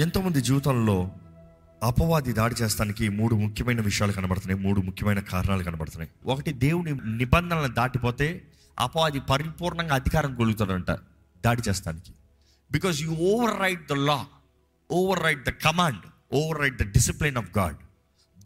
ఎంతోమంది జీవితంలో అపవాది దాడి చేస్తానికి మూడు ముఖ్యమైన విషయాలు కనబడుతున్నాయి మూడు ముఖ్యమైన కారణాలు కనబడుతున్నాయి. ఒకటి దేవుని నిబంధనలను దాటిపోతే అపవాది పరిపూర్ణంగా అధికారం కలుగుతాడంట దాడి చేస్తానికి. Because you overwrite the law overwrite the command overwrite the discipline of God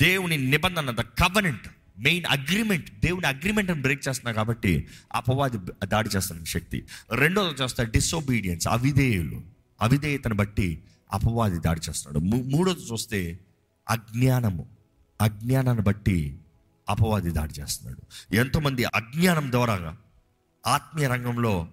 దేవుని నిబంధన ద కవనెంట్ మెయిన్ అగ్రిమెంట్ దేవుని అగ్రిమెంట్ బ్రేక్ చేస్తున్నా కాబట్టి అపవాది దాడి చేస్తున్న శక్తి. రెండోది చూస్తే డిసోబీడియన్స్ అవిధేయులు. అవిధేయతను బట్టి అపవాది దాడి చేస్తున్నాడు. మూడోది చూస్తే అజ్ఞానము. అజ్ఞానాన్ని బట్టి అపవాది దాడి చేస్తున్నాడు. ఎంతోమంది అజ్ఞానం ద్వారా ఆత్మీయ రంగంలో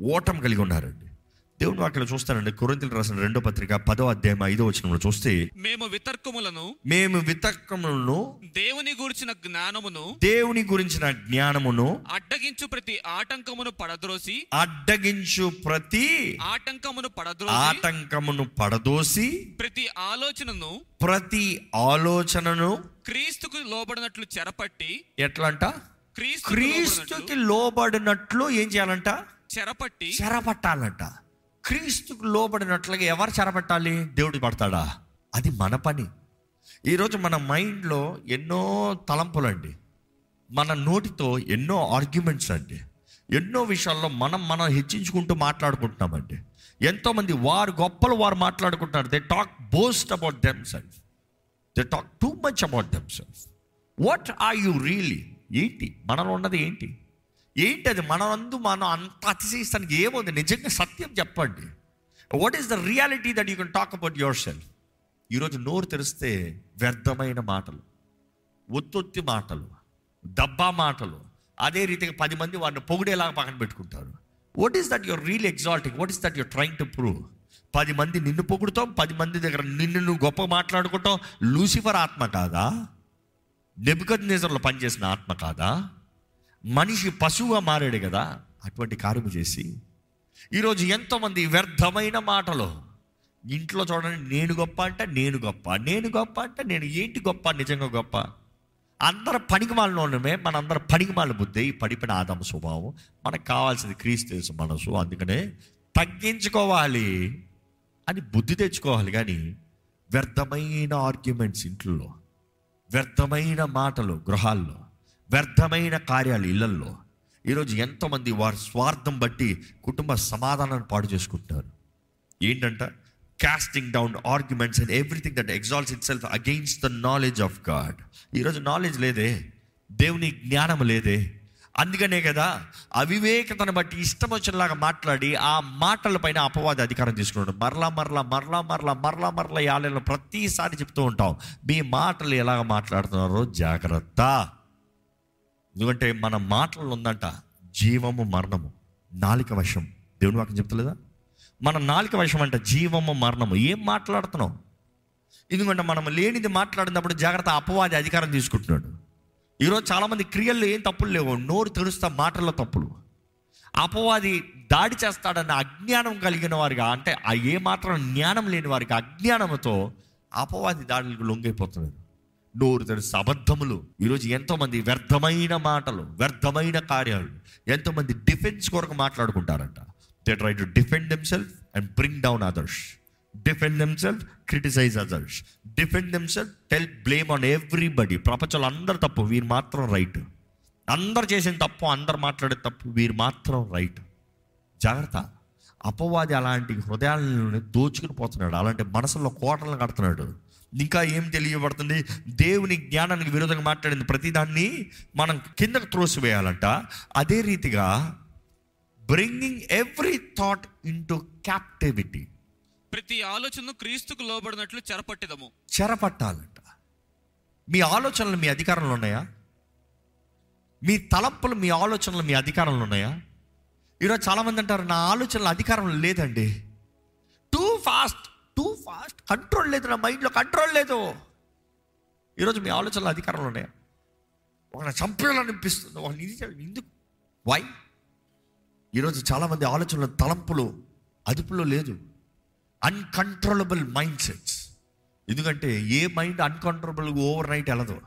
ఓటం కలిగి ఉన్నారండి. దేవుని వాక్యలో చూస్తానండి. కొరింతలు రాసిన రెండో పత్రిక పదో అధ్యాయం ఐదో వచనంలో చూస్తే మేము వితర్కములను మేము వితర్కములను దేవుని గూర్చిన జ్ఞానమును దేవుని గురించిన జ్ఞానమును అడ్డగించు ప్రతి ఆటంకమును పడద్రోసి అడ్డగించు ప్రతి ఆటంకమును పడద్రోసి ఆటంకమును పడదోసి ప్రతి ఆలోచనను ప్రతి ఆలోచనను క్రీస్తుకు లోబడినట్లు చెరపట్టి ఎట్లంట? క్రీస్తు క్రీస్తుకి లోబడినట్లు ఏం చేయాలంట? చెరపట్టి చెరపట్టాలంట. క్రీస్తుకు లోబడినట్లుగా ఎవరు చెరపట్టాలి దేవుడు పడతాడా? అది మన పని. ఈరోజు మన మైండ్లో ఎన్నో తలంపులండి. మన నోటితో ఎన్నో ఆర్గ్యుమెంట్స్ అండి. ఎన్నో విషయాల్లో మనం మనం హెచ్చించుకుంటూ మాట్లాడుకుంటున్నామండి. ఎంతోమంది వారు గొప్పలు వారు మాట్లాడుకుంటున్నారు. They talk boast about them self they talk too much about them self what are you really ఏంటి? మనలో ఉన్నది ఏంటి? ఏంటి అది మనందు మనం అంత అతిశయిస్తానికి ఏముంది? నిజంగా సత్యం చెప్పండి. What is the reality that you can talk about your self ఈరోజు నోరు తెరిస్తే వ్యర్థమైన మాటలు ఒత్తొత్తి మాటలు డబ్బా మాటలు అదే రీతిగా పది మంది వాడిని పొగిడేలాగా పక్కన పెట్టుకుంటారు. What is that your real exalting what is that your trying to prove పది మంది నిన్ను పొగుడుతాం పది మంది దగ్గర నిన్ను నువ్వు గొప్ప మాట్లాడుకుంటాం. లూసిఫర్ ఆత్మ కాదా? నెబుకద్ నిజంలో పనిచేసిన ఆత్మ కాదా? మనిషి పశువుగా మారాడు కదా అటువంటి కార్యము చేసి ఈరోజు ఎంతోమంది వ్యర్థమైన మాటలు. ఇంట్లో చూడండి నేను గొప్ప అంటే నేను గొప్ప నేను గొప్ప అంటే నేను ఏంటి గొప్ప నిజంగా గొప్ప? అందరు పనికి మాలిన మన అందరు పనికి మాలిన బుద్ధి ఈ పడిపిన ఆదమ స్వభావం మనకు కావాల్సింది క్రీస్తు మనసు అందుకనే తగ్గించుకోవాలి అని బుద్ధి తెచ్చుకోవాలి. కానీ వ్యర్థమైన ఆర్గ్యుమెంట్స్ ఇంట్లో వ్యర్థమైన మాటలు గృహాల్లో వ్యర్థమైన కార్యాలు ఇళ్ళల్లో. ఈరోజు ఎంతోమంది వారి స్వార్థం బట్టి కుటుంబ సమాధానాన్ని పాడు చేసుకుంటున్నారు. ఏంటంట? Casting down arguments and everything that exalts it self against the knowledge of God ఈరోజు నాలెడ్జ్ లేదే. దేవుని జ్ఞానం లేదే. అందుకనే కదా అవివేకతను బట్టి ఇష్టం వచ్చినలాగా మాట్లాడి ఆ మాటల పైన అపవాది అధికారం తీసుకున్నాడు. మరలా మరలా మరలా మరలా మరలా మరలా ఈ ప్రతిసారి చెప్తూ ఉంటాం. మీ మాటలు ఎలాగ మాట్లాడుతున్నారో జాగ్రత్త. ఎందుకంటే మన మాటలు ఉందంట జీవము మరణము. నాలిక వశం. దేవుని వాక్యం చెప్తలేదా? మన నాలిక వశం అంట జీవము మరణము. ఏం మాట్లాడుతున్నాం ఎందుకంటే మనం లేనిది మాట్లాడినప్పుడు జాగ్రత్త అపవాది అధికారం తీసుకుంటున్నాడు. ఈరోజు చాలామంది క్రియల్లో ఏం తప్పులు లేవు. నోరు తెరుస్తా మాటల్లో తప్పులు. అపవాది దాడి చేస్తాడన్న అజ్ఞానం కలిగిన వారిగా అంటే ఆ ఏ మాత్రం జ్ఞానం లేని వారికి అజ్ఞానంతో అపవాది దాడులకు లొంగైపోతున్నారు నోరు తెరిస్తే అబద్ధములు ఈరోజు ఎంతోమంది వ్యర్థమైన మాటలు వ్యర్థమైన కార్యాలు ఎంతోమంది డిఫెన్స్ కొరకు మాట్లాడుకుంటారంట. They try to defend themselves and bring down others defend themselves criticise others defend themselves tell blame on everybody ప్రపంచంలో అందరు తప్పు వీరు మాత్రం రైట్ అందరు చేసిన తప్పు అందరు మాట్లాడే తప్పు వీరు మాత్రం రైట్ జాగ్రత్త. అపవాది అలాంటి హృదయాలను దోచుకుని పోతున్నాడు. అలాంటి మనసులో కోటలను కడుతున్నాడు. ఇంకా ఏం తెలియబడుతుంది? దేవుని జ్ఞానానికి విరోధంగా మాట్లాడింది ప్రతిదాన్ని మనం కిందకు త్రోసివేయాలంట. అదే రీతిగా bringing every thought into captivity ప్రతి ఆలోచనను క్రీస్తుకు లోబడినట్లు చెరపట్టెదము. చెరపట్టాలంట. మీ ఆలోచనలు మీ అధికారంలో ఉన్నాయా? మీ తలంపులు మీ ఆలోచనలు మీ అధికారంలో ఉన్నాయా? ఈరోజు చాలామంది అంటారు నా ఆలోచనలు అధికారం లేదండి. టూ ఫాస్ట్ కంట్రోల్ లేదు నా మైండ్లో కంట్రోల్ లేదు. ఈరోజు మీ ఆలోచనలు అధికారంలో ఉన్నాయా? ఒక చంపేయాలనిపిస్తుంది ఒక ఇది ఎందుకు? వై ఈరోజు చాలామంది ఆలోచనలు తలంపులు అదుపులో లేదు. అన్కంట్రోలబుల్ మైండ్ సెట్స్ ఎందుకంటే ఏ మైండ్ అన్కంట్రోలబుల్ ఓవర్ నైట్ వెళ్ళదు.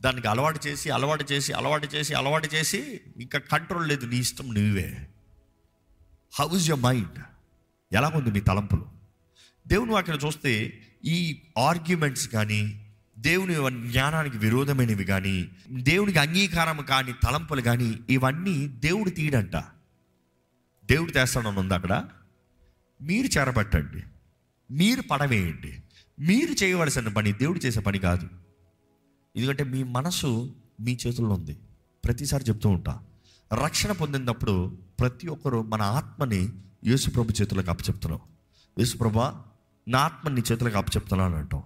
దానికి అలవాటు చేసి అలవాటు చేసి అలవాటు చేసి అలవాటు చేసి ఇంకా కంట్రోల్ లేదు. నీ ఇష్టం నువ్వే. హౌ ఇస్ యువర్ మైండ్ ఎలాగుంది మీ తలంపులు? దేవుని వాక్యం చూస్తే ఈ ఆర్గ్యుమెంట్స్ కానీ దేవుని జ్ఞానానికి విరోధమైనవి కానీ దేవునికి అంగీకారం కానీ తలంపులు కానీ ఇవన్నీ దేవుడు తీయడంట. దేవుడు తెస్తాడని ఉంది అక్కడ. మీరు చేరబట్టండి. మీరు పడవేయండి. మీరు చేయవలసిన పని దేవుడు చేసే పని కాదు. ఎందుకంటే మీ మనసు మీ చేతుల్లో ఉంది. ప్రతిసారి చెప్తూ ఉంటా. రక్షణ పొందినప్పుడు ప్రతి ఒక్కరూ మన ఆత్మని యేసుప్రభు చేతులకు అప్పచెప్తున్నాం. యేసుప్రభ నా ఆత్మ నీ చేతులకు అప్పచెప్తున్నాను అంటాం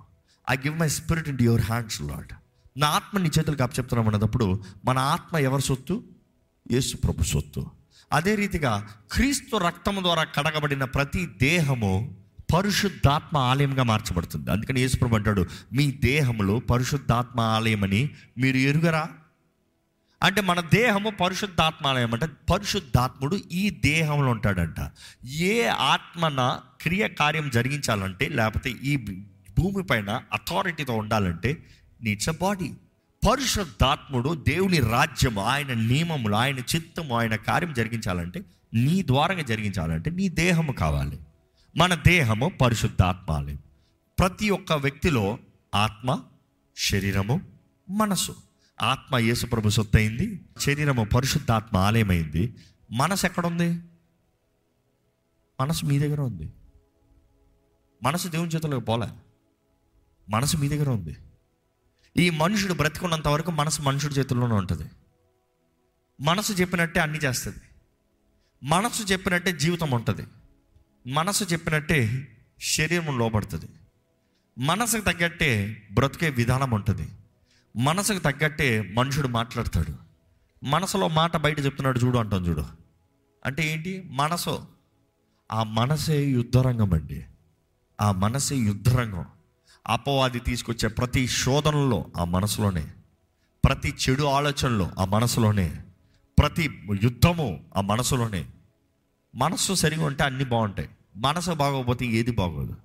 I give my spirit in your hands Lord నా ఆత్మ నీ చేతులకు అప్పచెప్తున్నాం అన్నప్పుడు మన ఆత్మ ఎవరి సొత్తు? యేసు ప్రభు సొత్తు. అదే రీతిగా క్రీస్తు రక్తము ద్వారా కడగబడిన ప్రతి దేహము పరిశుద్ధాత్మ ఆలయంగా మార్చబడుతుంది. అందుకని యేసుప్రభు అంటాడు మీ దేహంలో పరిశుద్ధాత్మ ఆలయమని మీరు ఎరుగరా? అంటే మన దేహము పరిశుద్ధాత్మాలయం అంటే పరిశుద్ధాత్ముడు ఈ దేహంలో ఉంటాడంట. ఏ ఆత్మన క్రియ కార్యం జరిగించాలంటే లేకపోతే ఈ భూమి పైన అథారిటీతో ఉండాలంటే నీట్స్ అ బాడీ పరిశుద్ధాత్ముడు దేవుని రాజ్యము ఆయన నియమములు ఆయన చిత్తము ఆయన కార్యం జరిగించాలంటే నీ ద్వారంగా జరిగించాలంటే నీ దేహము కావాలి. మన దేహము పరిశుద్ధాత్మాలయం. ప్రతి ఒక్క వ్యక్తిలో ఆత్మ శరీరము మనసు. ఆత్మ యేసుప్రభు సొత్తు అయింది శరీరము పరిశుద్ధాత్మ ఆలయమైంది. మనసు ఎక్కడుంది? మనసు మీ దగ్గర ఉంది. మనసు దేవుని చేతులకు పోలే. మనసు మీ దగ్గర ఉంది. ఈ మనుషుడు బ్రతికున్నంత వరకు మనసు మనుషుడి చేతుల్లోనే ఉంటుంది. మనసు చెప్పినట్టే అన్ని చేస్తుంది. మనసు చెప్పినట్టే జీవితం ఉంటుంది. మనసు చెప్పినట్టే శరీరం లోపడుతుంది మనసుకు తగ్గట్టే బ్రతికే విధానం ఉంటుంది. మనసుకు తగ్గట్టే మనుషుడు మాట్లాడతాడు. మనసులో మాట బయట చెప్తున్నాడు చూడు అంటాం చూడు. అంటే ఏంటి? మనసు. ఆ మనసే యుద్ధరంగం అండి. ఆ మనసే యుద్ధరంగం. అపవాది తీసుకొచ్చే ప్రతి శోధనలో ఆ మనసులోనే. ప్రతి చెడు ఆలోచనలో ఆ మనసులోనే. ప్రతి యుద్ధము ఆ మనసులోనే. మనసు సరిగా ఉంటే అన్నీ బాగుంటాయి. మనసు బాగోకపోతే ఏది బాగోదు.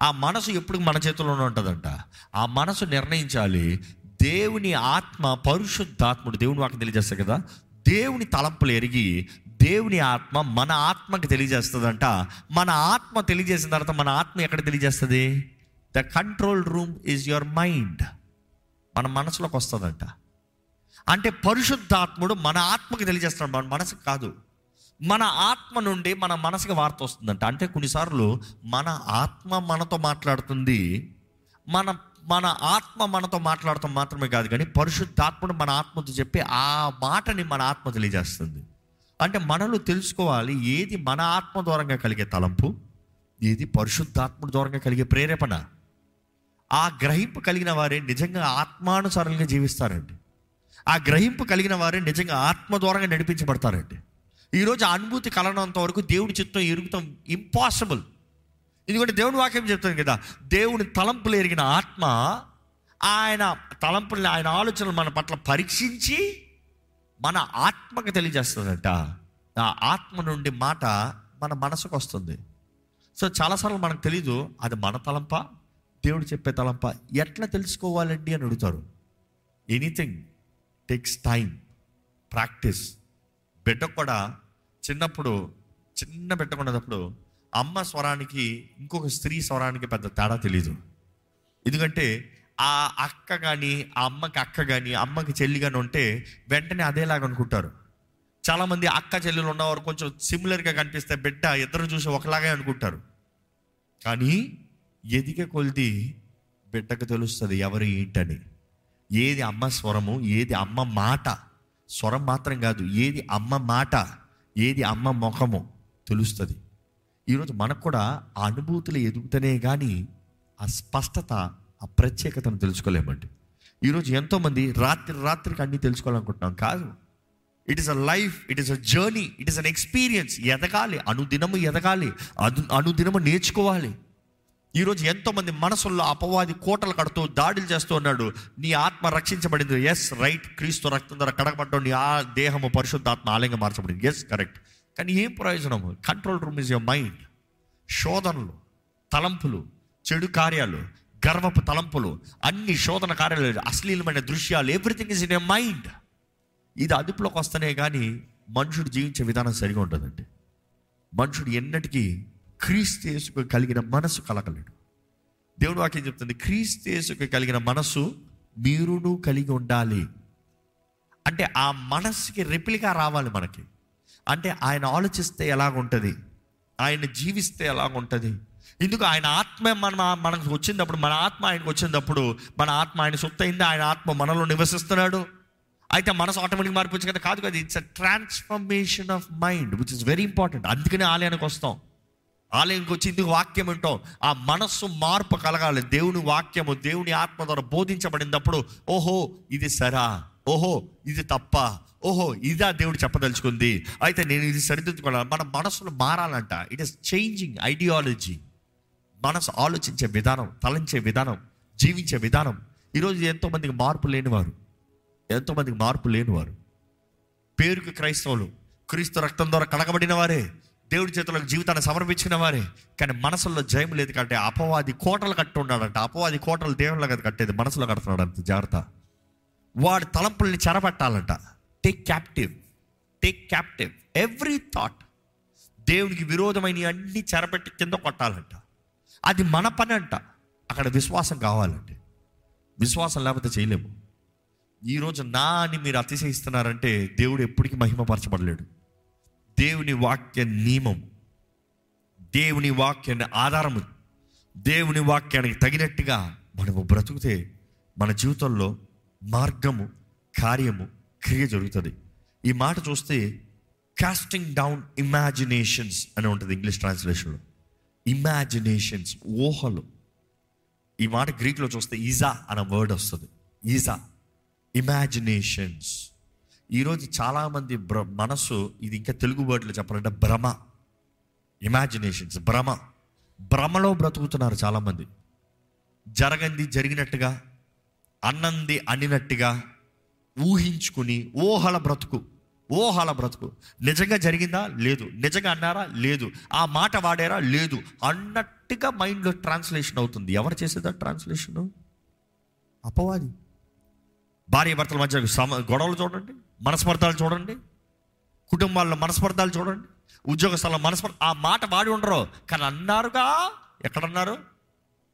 ఆ మనసు ఎప్పుడు మన చేతుల్లోనే ఉంటుందంట. ఆ మనసు నిర్ణయించాలి. దేవుని ఆత్మ పరిశుద్ధాత్ముడు దేవుని వాకి తెలియజేస్తాయి కదా? దేవుని తలంపులు ఎరిగి దేవుని ఆత్మ మన ఆత్మకి తెలియజేస్తుందంట. మన ఆత్మ తెలియజేసిన తర్వాత మన ఆత్మ ఎక్కడ తెలియజేస్తుంది? The control room is your mind మన మనసులోకి వస్తుందంట. అంటే పరిశుద్ధాత్ముడు మన ఆత్మకి తెలియజేస్తున్నాడు. మన మనసుకు కాదు. మన ఆత్మ నుండి మన మనసుకి వార్త వస్తుందంట. అంటే కొన్నిసార్లు మన ఆత్మ మనతో మాట్లాడుతుంది. మన మన ఆత్మ మనతో మాట్లాడటం మాత్రమే కాదు కానీ పరిశుద్ధాత్ముడు మన ఆత్మతో చెప్పి ఆ మాటని మన ఆత్మ తెలియజేస్తుంది. అంటే మనలో తెలుసుకోవాలి ఏది మన ఆత్మ దూరంగా కలిగే తలంపు ఏది పరిశుద్ధాత్మ ద్వారంగా కలిగే ప్రేరేపణ. ఆ గ్రహింపు కలిగిన వారే నిజంగా ఆత్మానుసారంగా జీవిస్తారండి. ఆ గ్రహింపు కలిగిన వారే నిజంగా ఆత్మ దూరంగా నడిపించబడతారండి. ఈరోజు అనుభూతి కలనంత వరకు దేవుడి చిత్తం ఇరుగుతాం ఇంపాసిబుల్ ఎందుకంటే దేవుని వాక్యం చెప్తాను కదా. దేవుని తలంపులు ఎరిగిన ఆత్మ ఆయన తలంపుల్ని ఆయన ఆలోచనలు మన పట్ల పరీక్షించి మన ఆత్మకు తెలియజేస్తుందంట. ఆ ఆత్మ నుండి మాట మన మనసుకు వస్తుంది. సో చాలాసార్లు మనకు తెలీదు అది మన తలంప? దేవుడు చెప్పే తలంప? ఎట్లా తెలుసుకోవాలండి అని అడుగుతారు. Anything takes time practice. బిడ్డ కూడా చిన్నప్పుడు చిన్న బిడ్డ ఉన్నప్పుడు అమ్మ స్వరానికి ఇంకొక స్త్రీ స్వరానికి పెద్ద తేడా తెలీదు. ఎందుకంటే ఆ అక్క కానీ ఆ అమ్మకి అక్క కానీ అమ్మకి చెల్లి కానీ ఉంటే వెంటనే అదేలాగా అనుకుంటారు. చాలామంది అక్క చెల్లెలు ఉన్నవారు కొంచెం సిమిలర్గా కనిపిస్తే బిడ్డ ఇద్దరు చూసి ఒకలాగే అనుకుంటారు. కానీ ఎదిగే కొలిది బిడ్డకు తెలుస్తుంది ఎవరు ఏంటని. ఏది అమ్మ స్వరము ఏది అమ్మ మాట. స్వరం మాత్రం కాదు ఏది అమ్మ మాట ఏది అమ్మ ముఖము తెలుస్తుంది. ఈరోజు మనకు కూడా ఆ అనుభూతులు ఎదుగుతనే కానీ ఆ స్పష్టత ఆ ప్రత్యేకతను తెలుసుకోలేమండి. ఈరోజు ఎంతోమంది రాత్రి రాత్రికి అన్నీ తెలుసుకోవాలనుకుంటున్నాం. కాదు. It is a life it is a journey it is an experience ఎదగాలి అనుదినము ఎదగాలి అను అనుదినము నేర్చుకోవాలి. ఈరోజు ఎంతోమంది మనసుల్లో అపవాది కోటలు కడుతూ దాడులు చేస్తూ ఉన్నాడు. నీ ఆత్మ రక్షించబడింది. ఎస్ రైట్ క్రీస్తు రక్తం ద్వారా కడగబడ్డం నీ ఆ దేహము పరిశుద్ధాత్మ ఆలయంగా మార్చబడింది. ఎస్ కరెక్ట్ కానీ ఏం ప్రయోజనము? Control room is your mind శోధనలు తలంపులు చెడు కార్యాలు గర్వపు తలంపులు అన్ని శోధన కార్యాలు అశ్లీలమైన దృశ్యాలు everything is in a mind ఇది అదుపులోకి వస్తేనే కానీ మనుషుడు జీవించే విధానం సరిగా ఉంటుందండి మనుషుడు ఎన్నటికీ క్రీస్తుయసుకు కలిగిన మనసు కలగలేడు. దేవుడు వాక్యం చెప్తుంది క్రీస్తుయసుకు కలిగిన మనసు మీరును కలిగి ఉండాలి. అంటే ఆ మనస్సుకి రెప్లికా రావాలి మనకి. అంటే ఆయన ఆలోచిస్తే ఎలాగుంటుంది? ఆయన జీవిస్తే ఎలాగుంటుంది? ఎందుకు ఆయన ఆత్మ మన మనకు వచ్చినప్పుడు మన ఆత్మ ఆయనకు వచ్చినప్పుడు మన ఆత్మ ఆయన సొత్తు అయింది ఆయన ఆత్మ మనలో నివసిస్తున్నాడు? అయితే మనసు ఆటోమేటిక్ మారిపోవచ్చు కదా? కాదు కదా? It's a transformation of mind which is very important అందుకనే ఆలయానికి వస్తాం. ఆలయంకి వచ్చి ఇందుకు వాక్యం వింటాం. ఆ మనస్సు మార్పు కలగాలి. దేవుని వాక్యము దేవుని ఆత్మ ద్వారా బోధించబడినప్పుడు ఓహో ఇది సరా. ఓహో ఇది తప్ప. ఓహో ఇదా దేవుడు చెప్పదలుచుకుంది. అయితే నేను ఇది సరిదిద్దుకోవాలి మన మనసును మారాలంట. ఇట్ ఇస్ చేంజింగ్ ఐడియాలజీ మనసు ఆలోచించే విధానం తలంచే విధానం జీవించే విధానం. ఈరోజు ఎంతోమందికి మార్పు లేనివారు. ఎంతోమందికి మార్పు లేనివారు. పేరుకు క్రైస్తవులు క్రీస్తు రక్తం ద్వారా కడగబడిన వారే దేవుడి చేతులకు జీవితాన్ని సమర్పించిన వారే. కానీ మనసులో జయం లేదు కంటే అపవాది కోటలు కట్టి ఉన్నాడంట అపవాది కోటలు దేవుళ్ళ కదా కట్టేది మనసులో కడుతున్నాడు అంత జాగ్రత్త. వాడి తలంపుల్ని చెరపట్టాలంట take captive take captive every thought దేవునికి విరోధమైన అన్ని చెరపెట్టి కింద కొట్టాలంట. అది మన పని అంట. అక్కడ విశ్వాసం కావాలండి విశ్వాసం లేకపోతే చేయలేము. ఈరోజు నా అని మీరు అతిశయిస్తున్నారంటే దేవుడు ఎప్పటికీ మహిమపరచబడలేడు. దేవుని వాక్య నియమం దేవుని వాక్యాన్ని ఆధారము దేవుని వాక్యానికి తగినట్టుగా మనము బ్రతుకుతే మన జీవితంలో మార్గము కార్యము క్రియ జరుగుతుంది. ఈ మాట చూస్తే కాస్టింగ్ డౌన్ ఇమాజినేషన్స్ అని ఉంటుంది ఇంగ్లీష్ ట్రాన్స్లేషన్లో ఇమాజినేషన్స్ ఊహలు. ఈ మాట గ్రీక్లో చూస్తే ఈజా అన్న వర్డ్ వస్తుంది. ఈజా. ఇమాజినేషన్స్ ఈరోజు చాలామంది భ్ర మనసు ఇది ఇంకా తెలుగు వర్డ్లో చెప్పాలంటే భ్రమ. ఇమాజినేషన్స్ భ్రమ. భ్రమలో బ్రతుకుతున్నారు చాలామంది. జరగంది జరిగినట్టుగా అన్నంది అన్నినట్టుగా ఊహించుకుని ఊహల బ్రతుకు ఊహల బ్రతుకు. నిజంగా జరిగిందా? లేదు. నిజంగా అన్నారా? లేదు. ఆ మాట వాడారా? లేదు. అన్నట్టుగా మైండ్లో ట్రాన్స్లేషన్ అవుతుంది. ఎవరు చేసేదా ట్రాన్స్లేషను? అపవాది. భార్య భర్తల మధ్య సమ గొడవలు చూడండి మనస్పర్ధాలు చూడండి కుటుంబాల్లో మనస్పర్ధాలు చూడండి ఉద్యోగ స్థలంలో మనస్పర్ధ ఆ మాట వాడి ఉండరు. కానీ అన్నారుగా? ఎక్కడన్నారు?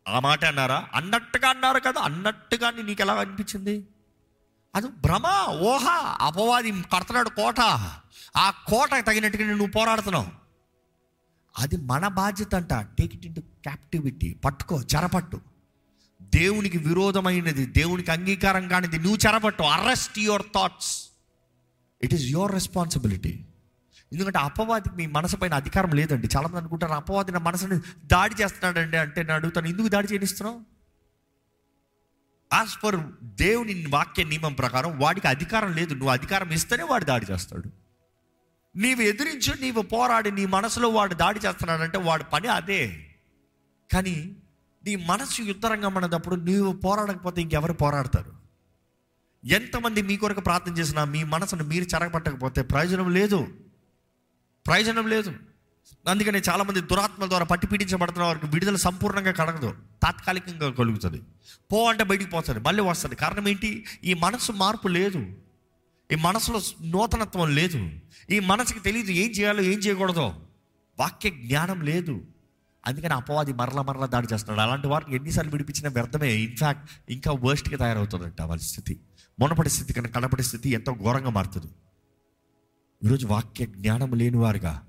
ఆ మాట అన్నారా? అన్నట్టుగా అన్నారు కదా. అన్నట్టుగా నీకు ఎలా అనిపించింది? అది భ్రమ ఊహ అపవాది కడుతున్నాడు కోట. ఆ కోటకు తగినట్టుగా నువ్వు పోరాడుతున్నావు. అది మన బాధ్యత అంట టేక్ ఇట్ ఇంటూ క్యాప్టివిటీ పట్టుకో చెరపట్టు. దేవునికి విరోధమైనది దేవునికి అంగీకారం కానిది నువ్వు చెరపట్టు. Arrest your thoughts it is your responsibility ఎందుకంటే అపవాదికి మీ మనసు పైన అధికారం లేదండి. చాలామంది అనుకుంటారు అపవాది నా మనసుని దాడి చేస్తున్నాడండి అంటే నేను అడుగుతాను ఎందుకు దాడి చేయనిస్తున్నావు? యాజ్ పర్ దేవుని వాక్య నియమం ప్రకారం వాడికి అధికారం లేదు. నువ్వు అధికారం ఇస్తేనే వాడు దాడి చేస్తాడు. నీవు ఎదిరించు నీవు పోరాడి నీ మనసులో వాడు దాడి చేస్తున్నాడంటే వాడు పని అదే. కానీ నీ మనసు యుద్ధరంగం అన్నదప్పుడు నీవు పోరాడకపోతే ఇంకెవరు పోరాడతారు? ఎంతమంది మీ కొరకు ప్రార్థన చేసినా మీ మనసును మీరు చెరగపట్టకపోతే ప్రయోజనం లేదు. ప్రయోజనం లేదు. అందుకని చాలామంది దురాత్మల ద్వారా పట్టి పీడించబడుతున్న వారికి విడుదల సంపూర్ణంగా కలగదు. తాత్కాలికంగా కలుగుతుంది. పో అంటే బయటికి పోతుంది. మళ్ళీ వస్తుంది. కారణం ఏంటి? ఈ మనసు మార్పు లేదు. ఈ మనసులో నూతనత్వం లేదు. ఈ మనసుకి తెలియదు ఏం చేయాలో ఏం చేయకూడదో. వాక్య జ్ఞానం లేదు. అందుకని అపవాది మరల మరల దాడి చేస్తున్నాడు. అలాంటి వారిని ఎన్నిసార్లు విడిపించినా వ్యర్థమే. ఇన్ఫ్యాక్ట్ ఇంకా వర్స్ట్గా తయారవుతుందంట వాళ్ళ స్థితి. మునపటి స్థితి కన్నా కనపడి స్థితి ఎంతో ఘోరంగా మారుతుంది. ఈరోజు వాక్య జ్ఞానం లేనివారుగా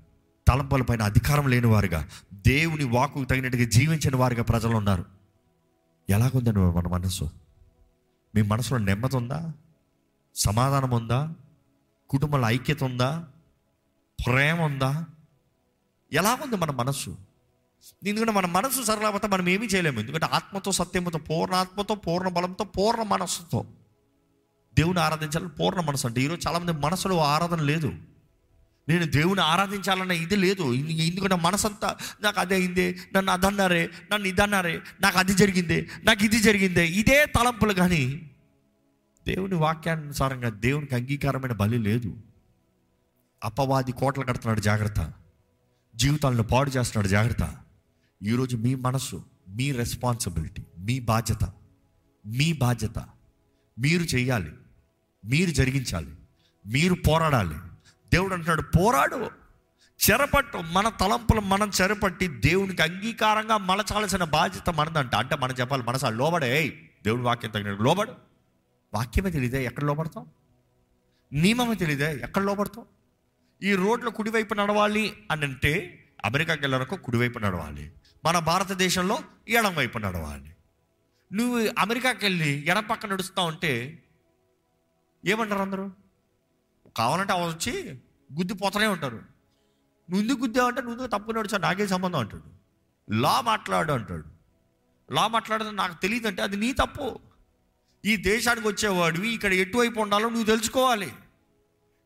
తలంపల పైన అధికారం లేని వారుగా దేవుని వాకుకు తగినట్టుగా జీవించిన వారుగా ప్రజలు ఉన్నారు. ఎలాగుందండి మన మనసు? మీ మనసులో నెమ్మది ఉందా? సమాధానం ఉందా? కుటుంబంలో ఐక్యత ఉందా? ప్రేమ ఉందా? ఎలాగుంది మన మనస్సు ఎందుకంటే మన మనసు సరళకపోతే మనం ఏమీ చేయలేము. ఎందుకంటే ఆత్మతో సత్యముతో పూర్ణ ఆత్మతో పూర్ణ బలంతో పూర్ణ మనస్సుతో. దేవుని ఆరాధించాలని పూర్ణ మనసు అంటే ఈరోజు చాలామంది మనసులో ఆరాధన లేదు. నేను దేవుని ఆరాధించాలన్న ఇది లేదు. ఎందుకంటే మనసంతా నాకు అదే అయిందే నన్ను అదన్నారే నన్ను ఇదన్నారే నాకు అది జరిగిందే నాకు ఇది జరిగిందే ఇదే తలంపులు కానీ దేవుని వాక్యానుసారంగా దేవునికి అంగీకారమైన బలి లేదు. అపవాది కోటలు కడుతున్నాడు జాగ్రత్త. జీవితాలను పాడు చేస్తున్నాడు జాగ్రత్త. ఈరోజు మీ మనసు మీ రెస్పాన్సిబిలిటీ మీ బాధ్యత మీ బాధ్యత. మీరు చేయాలి మీరు జరిగించాలి మీరు పోరాడాలి. దేవుడు అంటున్నాడు పోరాడు. చెరపట్టు. మన తలంపులు మనం చెరపట్టి దేవునికి అంగీకారంగా మలచాల్సిన బాధ్యత మనదంట. అంటే మనం చెప్పాలి మనసా లోబడే. దేవుడు దేవుడి వాక్యం తగిన లోబడు. వాక్యమే తెలియదే. ఎక్కడ లోపడతాం నియమమే తెలియదే. ఎక్కడ లోపడతాం ఈ రోడ్లో కుడివైపు నడవాలి అని అంటే అమెరికాకి వెళ్ళరకు కుడివైపు నడవాలి. మన భారతదేశంలో ఎడం వైపు నడవాలి. నువ్వు అమెరికాకి వెళ్ళి ఎడం పక్క నడుస్తూ ఉంటే ఏమంటారు అందరూ? కావాలంటే అవి వచ్చి గుద్దిపోతూనే ఉంటారు నువ్వు ఎందుకు గుద్దావంటే నువ్వు ఎందుకు తప్పు నాకే సంబంధం? అంటాడు. లా మాట్లాడు అంటాడు. లా మాట్లాడడం నాకు తెలియదు అంటే అది నీ తప్పు. ఈ దేశానికి వచ్చేవాడివి ఇక్కడ ఎటువైపు ఉండాలో నువ్వు తెలుసుకోవాలి.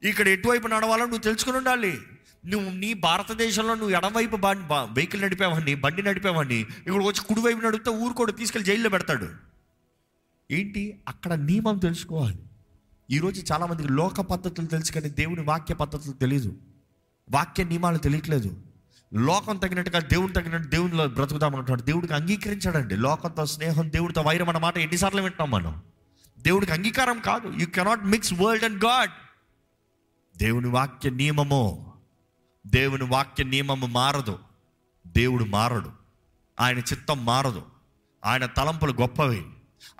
ఇక్కడ ఎటువైపు నడవాలో నువ్వు తెలుసుకుని ఉండాలి. నువ్వు నీ భారతదేశంలో నువ్వు ఎడవైపు బండి వెహికల్ నడిపేవాడిని బండి నడిపేవాడిని ఇక్కడ వచ్చి కుడివైపు నడిపితే ఊరుకోడు తీసుకెళ్ళి జైల్లో పెడతాడు. ఏంటి? అక్కడ నియమం తెలుసుకోవాలి. ఈరోజు చాలామందికి లోక పద్ధతులు తెలుసు కానీ దేవుని వాక్య పద్ధతులు తెలియదు వాక్య నియమాలు తెలియట్లేదు. లోకం తగినట్టుగా దేవుని తగినట్టు దేవునిలో బ్రతుకుదామంటున్నాడు దేవుడికి అంగీకరించాడండి. లోకంతో స్నేహం దేవుడితో వైరం అన్నమాట ఎన్నిసార్లు వింటాం మనం. దేవుడికి అంగీకారం కాదు. You cannot mix world and God దేవుని వాక్య నియమము. దేవుని వాక్య నియమము మారదు. దేవుడు మారడు. ఆయన చిత్తం మారదు. ఆయన తలంపులు గొప్పవి.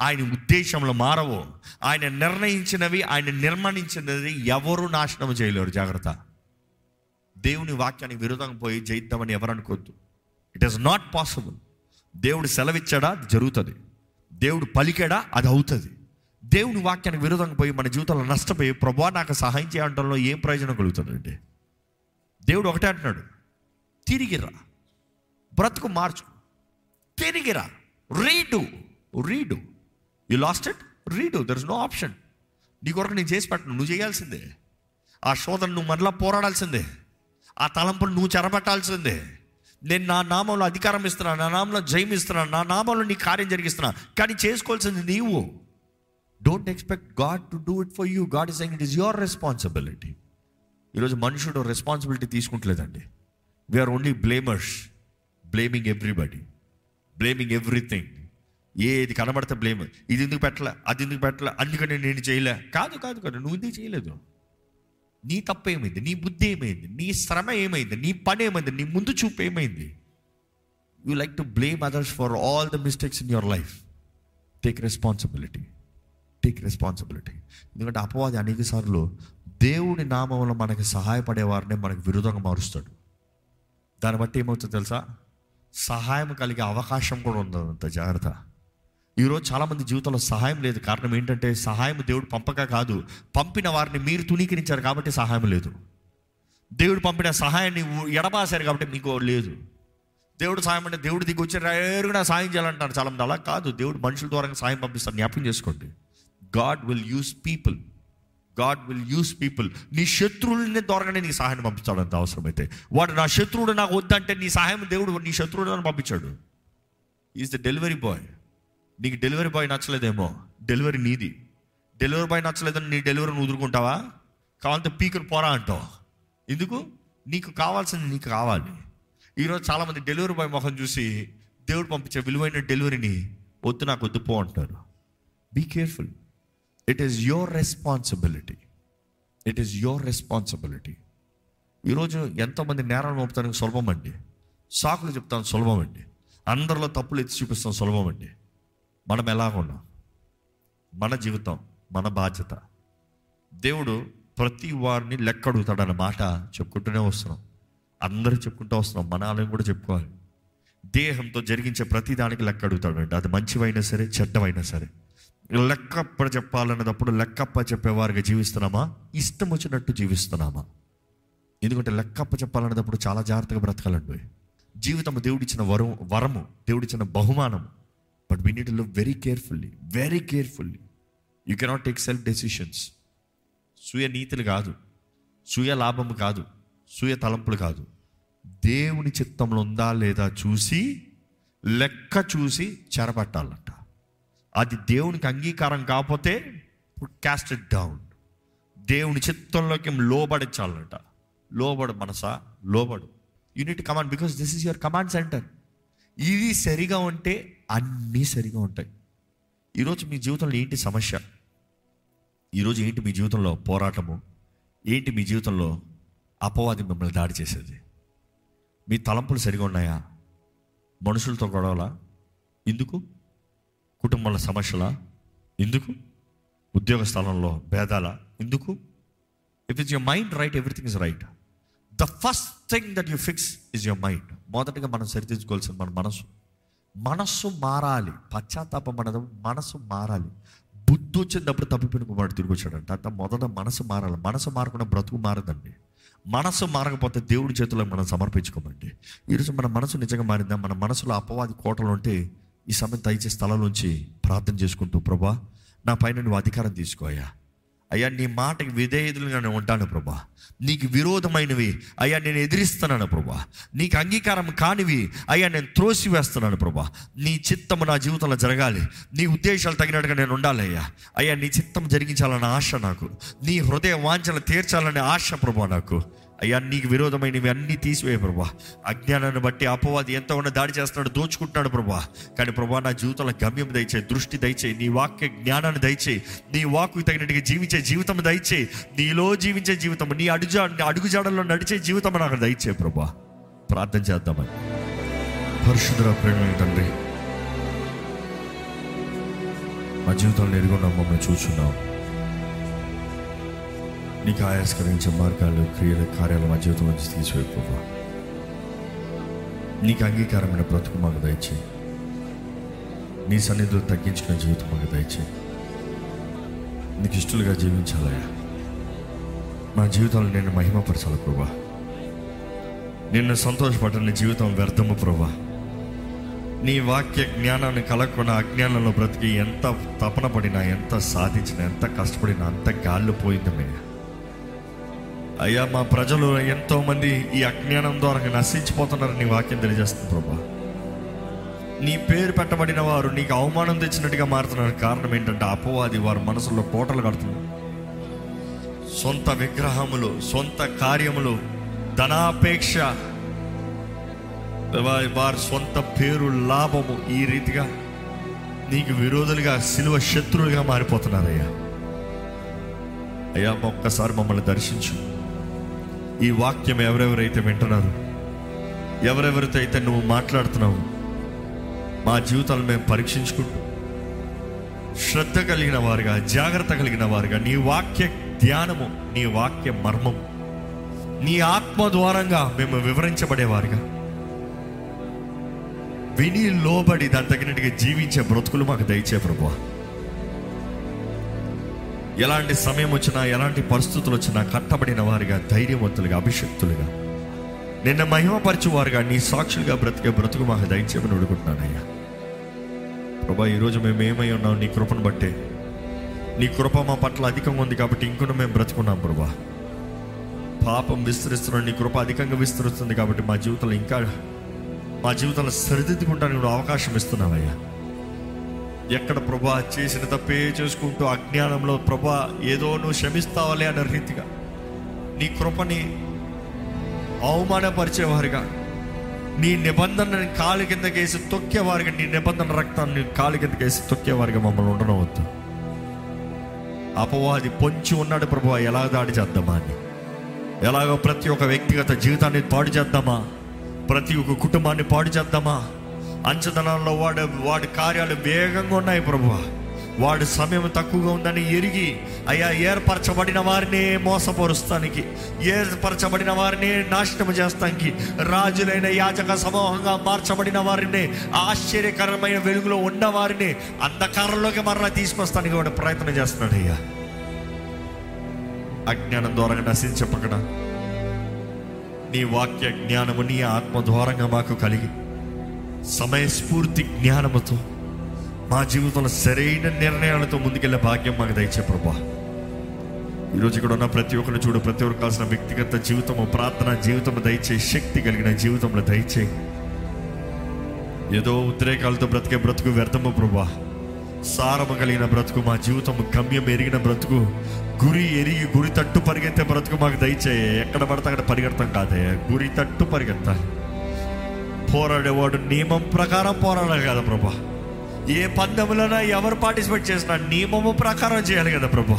ఆయన ఉద్దేశంలో మారవు. ఆయన నిర్ణయించినవి ఆయన నిర్మాణించినది ఎవరు నాశనం చేయలేరు. జాగ్రత్త. దేవుని వాక్యానికి విరోధంగా పోయి జయిద్దామని ఎవరనుకోద్దు ఇట్ ఈస్ నాట్ పాసిబుల్ దేవుడు సెలవిచ్చాడా? అది జరుగుతుంది. దేవుడు పలికాడా? అది అవుతుంది. దేవుని వాక్యానికి విరోధంగా పోయి మన జీవితంలో నష్టపోయి ప్రభా నాకు సహాయం చేయడంలో ఏం ప్రయోజనం కలుగుతుందండి దేవుడు ఒకటే అంటున్నాడు. తిరిగిరా బ్రతుకు మార్చు. తిరిగిరా read. Read. You lost it read there is no option నీ కొరకు నేను చేసి పెట్టను. నువ్వు చేయాల్సిందే. ఆ శోధన నువ్వు మరలా పోరాడాల్సిందే. ఆ తలంపును నువ్వు చెరబట్టాల్సిందే. నేను నా నామంలో అధికారం ఇస్తున్నా నా నామంలో జయం ఇస్తున్నా నా నామంలో నీ కార్యం జరిగిస్తున్నా కానీ చేసుకోవాల్సింది నీవు. Don't expect God to do it for you God is it is your responsibility ఈరోజు మనుషుడు responsibility తీసుకుంటలేదండి. We are only blamers blaming everybody blaming everything ఏది కనబడితే బ్లేమ్ ఇది ఎందుకు పెట్టలే? అది ఎందుకు పెట్టలే? అందుకని నేను చేయలే. కాదు కాదు కాదు. నువ్వు ఎందుకు చేయలేదు? నీ తప్పు ఏమైంది? నీ బుద్ధి ఏమైంది? నీ శ్రమ ఏమైంది? నీ పని ఏమైంది? నీ ముందు చూపు ఏమైంది? You like to blame others for all the mistakes in your life take responsibility take responsibility ఎందుకంటే అపవాది అనేక సార్లు దేవుడి నామంలో మనకు సహాయపడేవారిని మనకు విరుద్ధంగా మారుస్తాడు. దాన్ని బట్టి ఏమవుతుందో తెలుసా? సహాయం కలిగే అవకాశం కూడా ఉందంత జాగ్రత్త. ఈరోజు చాలామంది జీవితంలో సహాయం లేదు. కారణం ఏంటంటే సహాయం దేవుడు పంపక కాదు. పంపిన వారిని మీరు తుణీకరించారు కాబట్టి సహాయం లేదు. దేవుడు పంపిన సహాయాన్ని ఎడబాసారు కాబట్టి మీకు లేదు. దేవుడు సాయం అంటే దేవుడు దిగి వచ్చి రేరుగా సాయం చేయాలంటారు చాలామంది. అలా కాదు. దేవుడు మనుషుల ద్వారా సాయం పంపిస్తారు. జ్ఞాపకం చేసుకోండి. God will use people. God will use people. నీ శత్రువులని ద్వారానే నీ సహాయం పంపించాడు అంత అవసరమైతే వాడు నా శత్రువుడు నాకు వద్దంటే నీ సహాయం దేవుడు నీ శత్రువుడు అని పంపించాడు. ఈజ్ ద డెలివరీ బాయ్ నీకు డెలివరీ బాయ్ నచ్చలేదేమో. డెలివరీ నీది. డెలివరీ బాయ్ నచ్చలేదని నీ డెలివరీని ఉదురుకుంటావా కావాలంటే పీకుని పోరా అంటావు. ఎందుకు? నీకు కావాల్సింది నీకు కావాలి. ఈరోజు చాలామంది డెలివరీ బాయ్ మొహం చూసి దేవుడు పంపించే విలువైన డెలివరీని వద్దు నాకు వద్దు పో అంటారు. Be careful it is your responsibility it is your responsibility ఈరోజు ఎంతోమంది నేరాలు మోపుతానికి సులభం అండి సాకులు చెప్తాను సులభం అండి అందరిలో తప్పులు ఎత్తి చూపిస్తాం సులభం అండి మనం ఎలాగున్నాం? మన జీవితం మన బాధ్యత. దేవుడు ప్రతి వారిని లెక్క అడుగుతాడన్న మాట చెప్పుకుంటూనే వస్తున్నాం. అందరూ చెప్పుకుంటూ వస్తున్నాం. మన ఆలయం కూడా చెప్పుకోవాలి. దేహంతో జరిగించే ప్రతి దానికి లెక్క అడుగుతాడండి అది మంచివైనా సరే చెడ్డమైనా సరే. లెక్కప్ప చెప్పాలన్నప్పుడు లెక్కప్ప చెప్పేవారిగా జీవిస్తున్నామా? ఇష్టం వచ్చినట్టు జీవిస్తున్నామా? ఎందుకంటే లెక్కప్ప చెప్పాలన్నప్పుడు చాలా జాగ్రత్తగా బ్రతకాలండి. జీవితం దేవుడిచ్చిన వరం వరము దేవుడిచ్చిన బహుమానం but we need look very carefully very carefully you cannot take self decisions సుయ నీతులు కాదు సుయ లాభము కాదు సుయ తలంపులు కాదు దేవుని చిత్తంలో ఉందా లేదా చూసి లెక్క చూసి చెరపట్టాలంట అది దేవునికి అంగీకారం కాకపోతే క్యాస్టెడ్ డౌన్ దేవుని చిత్తంలోకి లోబడించాలంట లోబడు మనసా లోబడు unit command because this is your command centre ఇది సరిగా ఉంటే అన్నీ సరిగా ఉంటాయి. ఈరోజు మీ జీవితంలో ఏంటి సమస్య? ఈరోజు ఏంటి మీ జీవితంలో పోరాటము? ఏంటి మీ జీవితంలో అపవాది మిమ్మల్ని దాడి చేసేది? మీ తలంపులు సరిగా ఉన్నాయా? మనుషులతో గొడవలా? ఎందుకు? కుటుంబంలో సమస్యలా? ఎందుకు? ఉద్యోగ స్థలంలో భేదాలా? ఎందుకు? If it's your mind right everything is right the first thing that you fix is your mind మొదటగా మనం సరిదిద్దుకోవాల్సిన మన మనసు. మనస్సు మారాలి పశ్చాత్తాపం మనది మనసు మారాలి. బుద్ధి వచ్చినప్పుడు తప్పిపోయిన వాడు తిరిగి వచ్చాడంట. అంత మొదట మనసు మారాలి. మనసు మారకుండా బ్రతుకు మారదండి. మనసు మారకపోతే దేవుడి చేతుల్లో మనం సమర్పించుకోమండి. ఈరోజు మన మనసు నిజంగా మారిందా? మన మనసులో అపవాది కోటలు ఉంటే ఈ సమయం దయచేసి స్థలంలోంచి ప్రార్థన చేసుకుంటూ ప్రభా నా పైన నువ్వు అధికారం తీసుకోయా అయ్యా నీ మాటకి విధేయులుగా నేను ఉంటాను ప్రభా. నీకు విరోధమైనవి అయ్యా నేను ఎదిరిస్తున్నాను ప్రభా. నీకు అంగీకారం కానివి అయ్యా నేను త్రోసివేస్తున్నాను ప్రభా. నీ చిత్తము నా జీవితంలో జరగాలి. నీ ఉద్దేశాలు తగినట్టుగా నేను ఉండాలి అయ్యా. అయ్యా నీ చిత్తం జరిగించాలన్న ఆశ నాకు. నీ హృదయ వాంఛలు తీర్చాలనే ఆశ ప్రభా నాకు. అయ్యా నీకు విరోధమైనవి అన్నీ తీసివే ప్రభా. అజ్ఞానాన్ని బట్టి అపవాది ఎంత ఉన్న దాడి చేస్తున్నాడు దోచుకుంటున్నాడు ప్రభా. కానీ ప్రభా నా జీవితంలో గమ్యం దయచేయి దృష్టి దయచేయి నీ వాక్య జ్ఞానాన్ని దయచేయి నీ వాక్కు తగినట్టుగా జీవించే జీవితం దయచేయి నీలో జీవించే జీవితం నీ అడుజా అడుగుజాడల్లో నడిచే జీవితం నాకు దయచే ప్రభా. ప్రార్థన చేద్దామని పరిశుద్ధ ప్రేమ తండ్రి మా జీవితంలో ఎరుగున్నాం మమ్మల్ని చూస్తున్నాం నీకు ఆయాస్కరించే మార్గాలు క్రియలు కార్యాలు మా జీవితం నుంచి నీకు అంగీకారమైన బ్రతుకు మాకు దయచే నీ సన్నిధిలో తగ్గించుకునే జీవితం మాకు దయచే నీకు ఇష్టలుగా జీవించాలయ్యా. మా జీవితంలో నేను మహిమపరచాలి ప్రభా. నిన్ను సంతోషపడని జీవితం వ్యర్థము ప్రభా. నీ వాక్య జ్ఞానాన్ని కలగకుండా అజ్ఞానంలో బ్రతికి ఎంత తపన పడినా ఎంత సాధించినా ఎంత కష్టపడినా అంత గాల్లో పోయిందమయ్యా అయ్యా మా ప్రజలు ఎంతో మంది ఈ అజ్ఞానం ద్వారా నశించిపోతున్నారని నీ వాక్యం తెలియజేస్తుంది ప్రభా. నీ పేరు పెట్టబడిన వారు నీకు అవమానం తెచ్చినట్టుగా మారుతున్నారు. కారణం ఏంటంటే అపవాది వారి మనసులో కోటలు కడుతున్నారు సొంత విగ్రహములు సొంత కార్యములు ధనాపేక్ష వారి సొంత పేరు లాభము ఈ రీతిగా నీకు విరోధులుగా శిలువ శత్రువులుగా మారిపోతున్నారయ్యా. అయ్యా ఒక్కసారి మమ్మల్ని దర్శించు. ఈ వాక్యం ఎవరెవరైతే వింటున్నారు ఎవరెవరితో అయితే నువ్వు మాట్లాడుతున్నావు మా జీవితాలను మేము పరీక్షించుకుంటూ శ్రద్ధ కలిగిన వారుగా జాగ్రత్త కలిగిన వారుగా నీ వాక్య ధ్యానము నీ వాక్య మర్మం నీ ఆత్మ ద్వారంగా మేము వివరించబడేవారుగా. విని లోబడి దాని తగినట్టుగా జీవించే బ్రతుకులు మాకు దయచే ప్రభు ఎలాంటి సమయం వచ్చినా ఎలాంటి పరిస్థితులు వచ్చినా కట్టబడిన వారిగా ధైర్యవంతులుగా అభిషక్తులుగా. నిన్న మహిమపరచువారుగా నీ సాక్షులుగా బ్రతికే బ్రతుకు మాకు దయచేమని అడుగుతున్నానయ్యా. ప్రభా ఈరోజు మేము ఏమై ఉన్నాం? నీ కృపను బట్టే. నీ కృప మా పట్ల అధికంగా ఉంది కాబట్టి ఇంకొన మేము బ్రతుకున్నాం ప్రభా. పాపం విస్తరిస్తున్నాం నీ కృప అధికంగా విస్తరిస్తుంది కాబట్టి మా జీవితంలో ఇంకా మా జీవితంలో సరిదిద్దుకుంటానికి నువ్వు అవకాశం ఇస్తున్నావయ్యా. ఎక్కడ ప్రభా చేసిన తప్పే చేసుకుంటూ అజ్ఞానంలో ప్రభా ఏదో నువ్వు క్షమిస్తావాలి అన్న రీతిగా నీ కృపని అవమానపరిచేవారుగా నీ నిబంధనని కాలు కిందకేసి తొక్కేవారుగా నీ నిబంధన రక్తాన్ని కాలు కిందకేసి తొక్కేవారుగా మమ్మల్ని ఉండనవద్దు. అపవాది పొంచి ఉన్నాడు ప్రభు ఎలా దాడి చేద్దామా అని? ఎలాగో ప్రతి ఒక్క వ్యక్తిగత జీవితాన్ని పాడు చేద్దామా? ప్రతి ఒక్క కుటుంబాన్ని పాడు చేద్దామా? అంచదనంలో వాడు వాడి కార్యాలు వేగంగా ఉన్నాయి ప్రభు వాడి సమయం తక్కువగా ఉందని ఎరిగి అయ్యా ఏర్పరచబడిన వారిని మోసపరుస్తానికి ఏర్పరచబడిన వారిని నాశనం చేస్తానికి రాజులైన యాచక సమూహంగా మార్చబడిన వారిని ఆశ్చర్యకరమైన వెలుగులో ఉన్న వారిని అంధకారంలోకి మరలా తీసుకొస్తానికి వాడు ప్రయత్నం చేస్తున్నాడు అయ్యా. అజ్ఞానం ద్వారా నశించపక్కడ నీ వాక్య జ్ఞానము నీ ఆత్మ ద్వారంగా మాకు కలిగి సమయస్ఫూర్తి జ్ఞానముతో మా జీవితంలో సరైన నిర్ణయాలతో ముందుకెళ్ళే భాగ్యం మాకు దయచే ప్రభా. ఈరోజు ఇక్కడ ఉన్న ప్రతి ఒక్కరు చూడు ప్రతి ఒక్కరు కావాల్సిన వ్యక్తిగత జీవితము ప్రార్థన జీవితము దయచే శక్తి కలిగిన జీవితంలో దయచే. ఏదో ఉద్రేకాలతో బ్రతికే బ్రతుకు వ్యర్థము ప్రభా. సారము కలిగిన బ్రతుకు మా జీవితం గమ్యం ఎరిగిన బ్రతుకు గురి ఎరిగి గురి తట్టు పరిగెత్తే బ్రతుకు మాకు దయచేయ. ఎక్కడ పడితే అక్కడ పరిగెడతాం కాదే. గురి తట్టు పరిగెత్తాలి. పోరాడేవాడు నియమం ప్రకారం పోరాడాలి కదా ప్రభా. ఏ పందెములైనా ఎవరు పార్టిసిపేట్ చేసినా నియమము ప్రకారం చేయాలి కదా ప్రభా.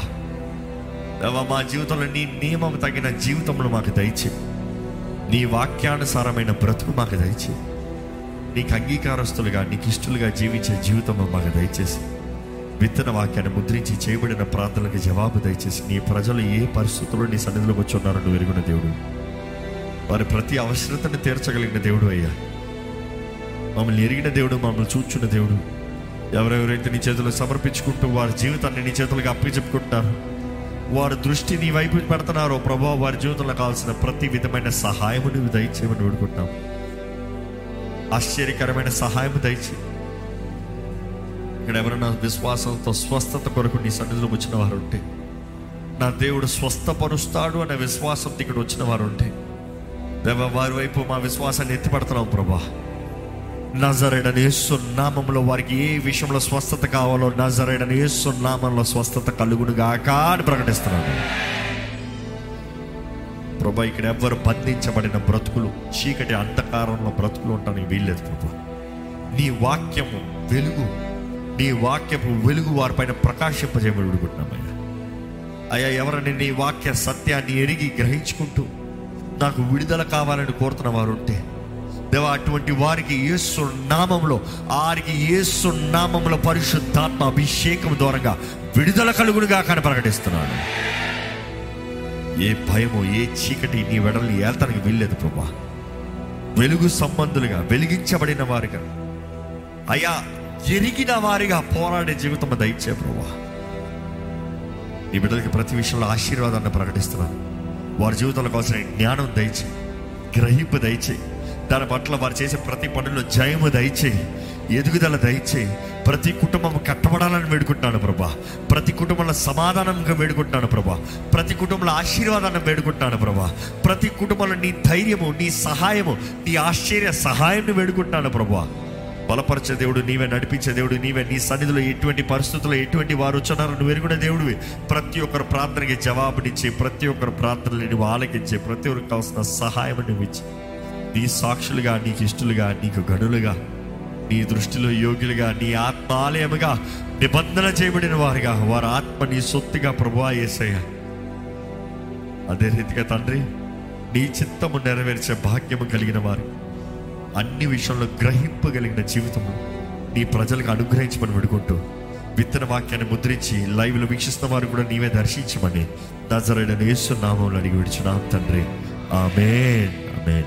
దేవా మా జీవితంలో నీ నియమం తగిన జీవితంలో మాకు దయచే నీ వాక్యానుసారమైన బ్రతుకు మాకు దయచే నీకు అంగీకారస్తులుగా నీకు ఇష్టలుగా జీవించే జీవితం మాకు దయచేసి విత్తన వాక్యాన్ని ముద్రించి చేయబడిన ప్రార్థనలకు జవాబు దయచేసి నీ ప్రజలు ఏ పరిస్థితుల్లో నీ సన్నిధిలోకి వచ్చి ఉన్నారని వెరుగున దేవుడు. వారి ప్రతి అవసరతను తీర్చగలిగిన దేవుడు అయ్యా. మమ్మల్ని ఎరిగిన దేవుడు మమ్మల్ని చూచున్న దేవుడు. ఎవరెవరైతే నీ చేతులు సమర్పించుకుంటూ వారి జీవితాన్ని నీ చేతులకు అప్పచెప్పుకుంటారు వారి దృష్టి నీ వైపు పెడుతున్నారో ప్రభావ వారి జీవితంలో కావాల్సిన ప్రతి విధమైన సహాయము నువ్వు దయచేయమని వేడుకుంటాం ఆశ్చర్యకరమైన సహాయం దయచే ఇక్కడ ఎవరైనా విశ్వాసంతో స్వస్థత కొరకు నీ సన్నిధిలో వచ్చిన వారు ఉంటే నా దేవుడు స్వస్థపరుస్తాడు అనే విశ్వాసంతో ఇక్కడ వచ్చిన వారు ఉంటే దేవ వారి వైపు మా విశ్వాసాన్ని ఎత్తిపడుతున్నాం ప్రభా. నజరేడని యేసు నామంలో వారికి ఏ విషయంలో స్వస్థత కావాలో నజరేడని యేసు నామంలో స్వస్థత కలుగునుగాక అని ప్రకటిస్తున్నాను ప్రభా ఇక్కడ ఎవ్వరు బంధించబడిన బ్రతుకులు చీకటి అంధకారంలో బ్రతుకులు ఉంటానికి వీల్లేదు ప్రభా. నీ వాక్యము వెలుగు నీ వాక్యపు వెలుగు వారిపైన ప్రకాశింపజేయబడి విడుకుంటున్నామయ్యా అయ్యా ఎవరైనా నీ వాక్య సత్యాన్ని ఎరిగి గ్రహించుకుంటూ నాకు విడుదల కావాలని కోరుతున్న వారు ఉంటే దేవా అటువంటి వారికి యేసు నామంలో వారికి యేసు నామంలో పరిశుద్ధాత్మ అభిషేకం ద్వారంగా విడుదల కలుగునుగా కానీ ప్రకటిస్తున్నాను ఏ భయము ఏ చీకటి నీ వెడల్ని ఏల్తానికి వీల్లేదు ప్రభా. వెలుగు సంబంధులుగా వెలిగించబడిన వారిగా. అయ్యా ఎరిగిన వారిగా పోరాడే జీవితం దయచే ప్రభా. నీ బిడ్డలకి ప్రతి విషయంలో ఆశీర్వాదాన్ని ప్రకటిస్తున్నాను. వారి జీవితాల కోసం జ్ఞానం దయచే గ్రహింపు దయచేయి దాని పట్ల వారు చేసే ప్రతి పనుల్లో జయము దయచేయి ఎదుగుదల దయచేయి ప్రతి కుటుంబం కట్టబడాలని వేడుకుంటున్నాను ప్రభా. ప్రతి కుటుంబంలో సమాధానంగా వేడుకుంటున్నాను ప్రభా. ప్రతి కుటుంబంలో ఆశీర్వాదాన్ని వేడుకుంటున్నాను ప్రభా. ప్రతి కుటుంబంలో నీ ధైర్యము నీ సహాయము నీ ఆశ్చర్య సహాయాన్ని వేడుకుంటున్నాను ప్రభా. బలపరిచే దేవుడు నీవే నడిపించే దేవుడు నీవే నీ సన్నిధిలో ఎటువంటి పరిస్థితుల్లో ఎటువంటి వారు వచ్చున్నారో నువ్వు ఎరుగున దేవుడివి. ప్రతి ఒక్కరు ప్రార్థనకి జవాబునిచ్చి ప్రతి ఒక్కరు ప్రార్థనలు నువ్వు ఆలకించి ప్రతి ఒక్కరికి కావాల్సిన సహాయం నువ్వు ఇచ్చి. నీ సాక్షులుగా నీకు ఇష్టలుగా నీకు గనులుగా నీ దృష్టిలో యోగ్యులుగా నీ ఆత్మాలయముగా నిబంధన చేయబడిన వారిగా వారి ఆత్మ నీ సొత్తుగా ప్రభువా యేసయ్య అదే రీతిగా తండ్రి నీ చిత్తము నెరవేర్చే భాగ్యము కలిగిన వారు అన్ని విషయంలో గ్రహింపగలిగిన జీవితము నీ ప్రజలకు అనుగ్రహించమని విడుకుంటూ విత్తన వాక్యాన్ని ముద్రించి లైవ్లో వీక్షిస్తున్న వారు కూడా నీవే దర్శించమని నజరైన యేసు నామంలో అడిగి విడిచున్నాం తండ్రి. ఆమెన్. ఆమెన్.